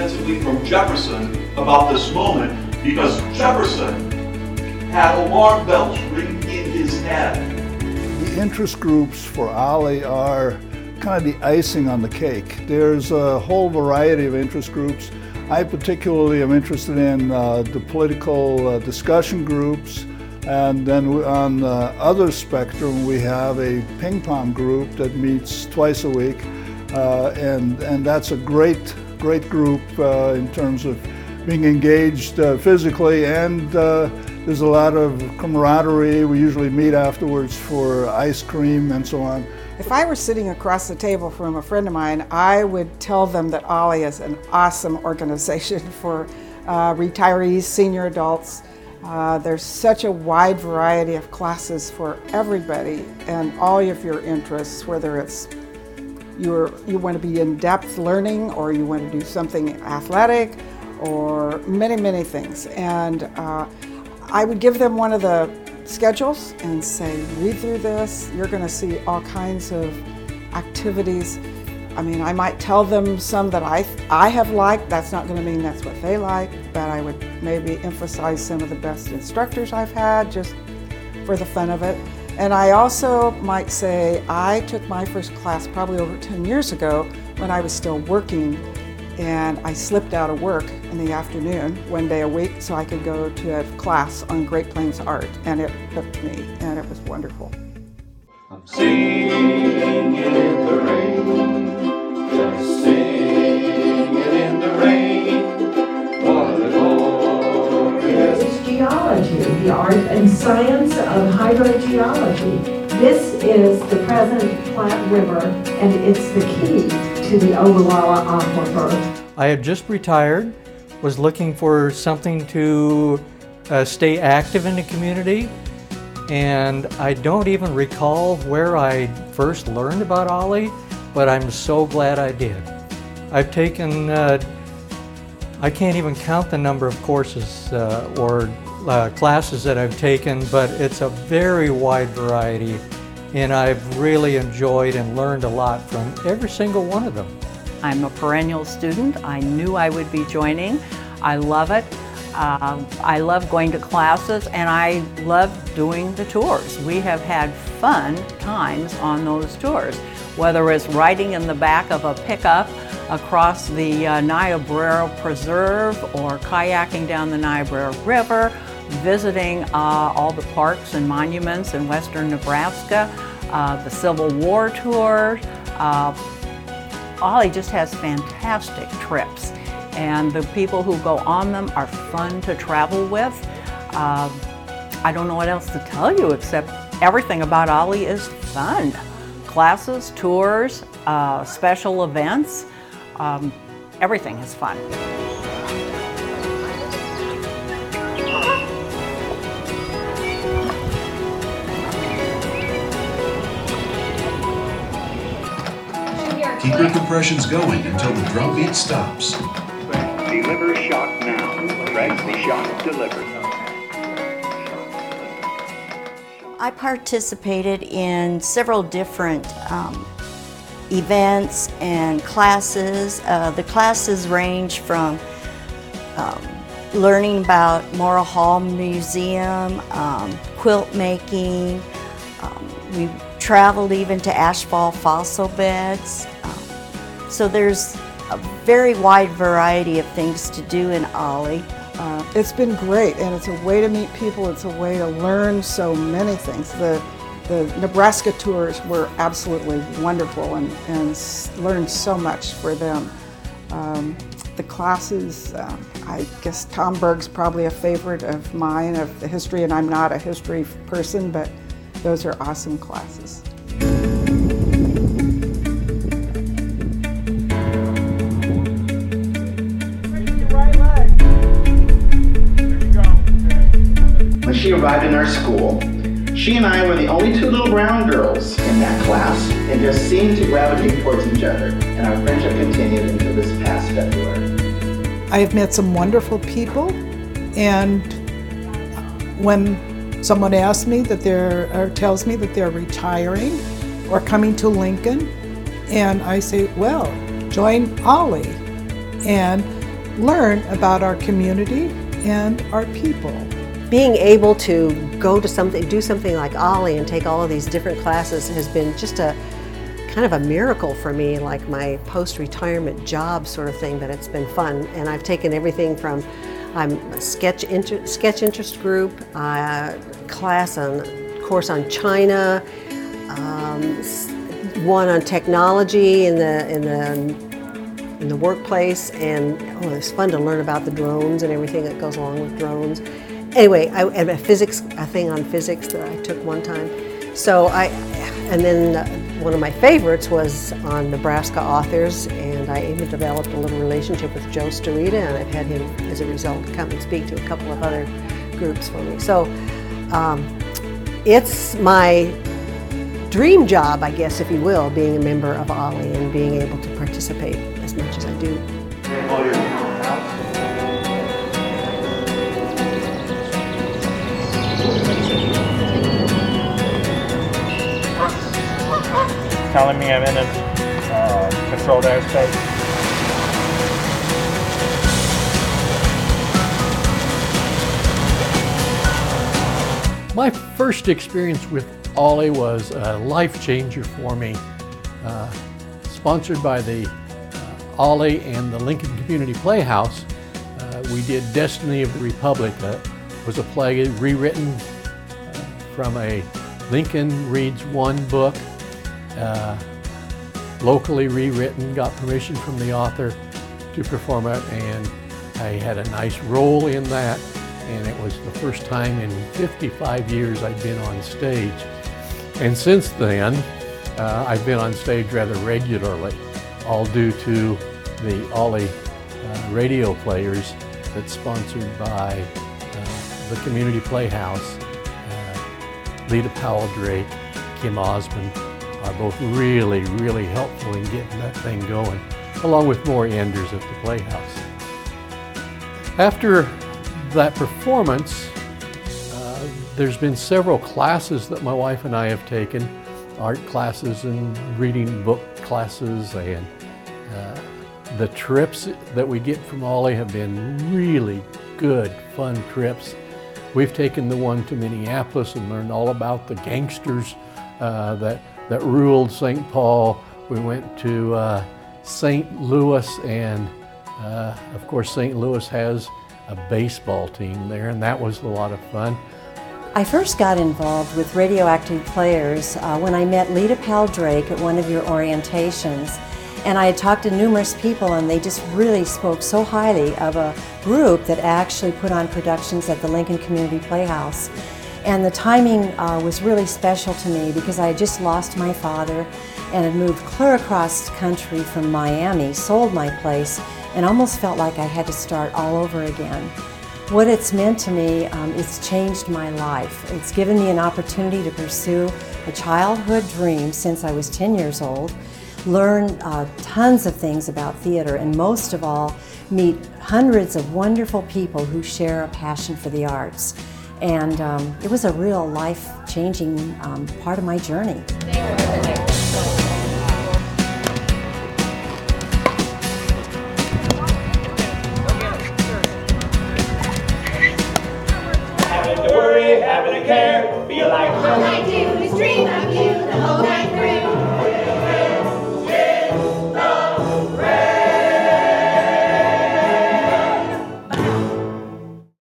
extensively from Jefferson about this moment, because Jefferson had alarm bells ring in his head. The interest groups for OLLI are kind of the icing on the cake. There's a whole variety of interest groups. I particularly am interested in uh, the political uh, discussion groups, and then on the other spectrum, we have a ping pong group that meets twice a week, uh, and, and that's a great, great group uh, in terms of being engaged uh, physically and uh, there's a lot of camaraderie. We usually meet afterwards for ice cream and so on. If I were sitting across the table from a friend of mine, I would tell them that OLLI is an awesome organization for uh, retirees, senior adults. Uh, there's such a wide variety of classes for everybody and all of your interests, whether it's you're, you want to be in depth learning or you want to do something athletic or many, many things. And uh, I would give them one of the schedules and say, read through this. You're going to see all kinds of activities. I mean, I might tell them some that I, I have liked. That's not going to mean that's what they like, but I would maybe emphasize some of the best instructors I've had just for the fun of it. And I also might say I took my first class probably over 10 years ago when I was still working and I slipped out of work in the afternoon one day a week so I could go to a class on Great Plains art, and it hooked me, and it was wonderful. Science of hydrogeology. This is the present Platte River, and it's the key to the Ogallala Aquifer. I had just retired, was looking for something to uh, stay active in the community, and I don't even recall where I first learned about OLLI, but I'm so glad I did. I've taken, uh, I can't even count the number of courses uh, or uh, classes that I've taken, but it's a very wide variety, and I've really enjoyed and learned a lot from every single one of them. I'm a perennial student. I knew I would be joining. I love it. Um, I love going to classes and I love doing the tours. We have had fun times on those tours, whether it's riding in the back of a pickup across the uh, Niobrara Preserve or kayaking down the Niobrara River, visiting uh, all the parks and monuments in western Nebraska, uh, the Civil War tour, uh, OLLI just has fantastic trips and the people who go on them are fun to travel with. Uh, I don't know what else to tell you except everything about OLLI is fun. Classes, tours, uh, special events, um, everything is fun. Your compressions going until the drum beat stops. Deliver shock now. Greg, the shock delivered. I participated in several different um, events and classes. Uh, the classes range from um, learning about Morrill Hall Museum, um, quilt making. Um, we traveled even to Ashfall fossil beds. So there's a very wide variety of things to do in OLLI. Uh, it's been great, and it's a way to meet people. It's a way to learn so many things. The the Nebraska tours were absolutely wonderful, and, and learned so much for them. Um, the classes, um, I guess Tom Berg's probably a favorite of mine of the history, and I'm not a history person, but those are awesome classes. She arrived in our school, she and I were the only two little brown girls in that class and just seemed to gravitate towards each other. And our friendship continued until this past February. I have met some wonderful people, and when someone asks me that they're, or tells me that they're retiring or coming to Lincoln, and I say, well, join OLLI and learn about our community and our people. Being able to go to something, do something like OLLI and take all of these different classes has been just a kind of a miracle for me, like my post-retirement job sort of thing, but it's been fun. And I've taken everything from I'm a sketch inter, sketch interest group, uh, class on course on China, um, one on technology in the in the in the workplace, and oh, it's fun to learn about the drones and everything that goes along with drones. Anyway, I had a physics a thing on physics that I took one time. So I, and then uh, one of my favorites was on Nebraska authors, and I even developed a little relationship with Joe Starita, and I've had him, as a result, come and speak to a couple of other groups for me. So um, it's my dream job, I guess, if you will, being a member of OLLI and being able to participate do. telling me I'm in a uh, controlled airspace. My first experience with OLLI was a life changer for me. Uh, sponsored by the OLLI and the Lincoln Community Playhouse, uh, we did Destiny of the Republic. That was a play rewritten uh, from a Lincoln Reads One book uh, locally rewritten, got permission from the author to perform it, and I had a nice role in that. And it was the first time in 55 years I'd been on stage. And since then, uh, I've been on stage rather regularly, all due to the OLLI uh, radio players that's sponsored by uh, the Community Playhouse, uh, Lita Powell Drake, Kim Osmond, are both really, really helpful in getting that thing going, along with more Enders at the Playhouse. After that performance, uh, there's been several classes that my wife and I have taken, art classes and reading book classes, and uh, the trips that we get from OLLI have been really good, fun trips. We've taken the one to Minneapolis and learned all about the gangsters uh, that that ruled St. Paul. We went to uh, St. Louis, and uh, of course, St. Louis has a baseball team there, and that was a lot of fun. I first got involved with radioactive players uh, when I met Lita Powell Drake at one of your orientations. And I had talked to numerous people, and they just really spoke so highly of a group that actually put on productions at the Lincoln Community Playhouse. And the timing uh, was really special to me because I had just lost my father and had moved clear across country from Miami, sold my place, and almost felt like I had to start all over again. What it's meant to me, um, it's changed my life. It's given me an opportunity to pursue a childhood dream since I was 10 years old, learn uh, tons of things about theater, and most of all, meet hundreds of wonderful people who share a passion for the arts. And um, it was a real life-changing um, part of my journey.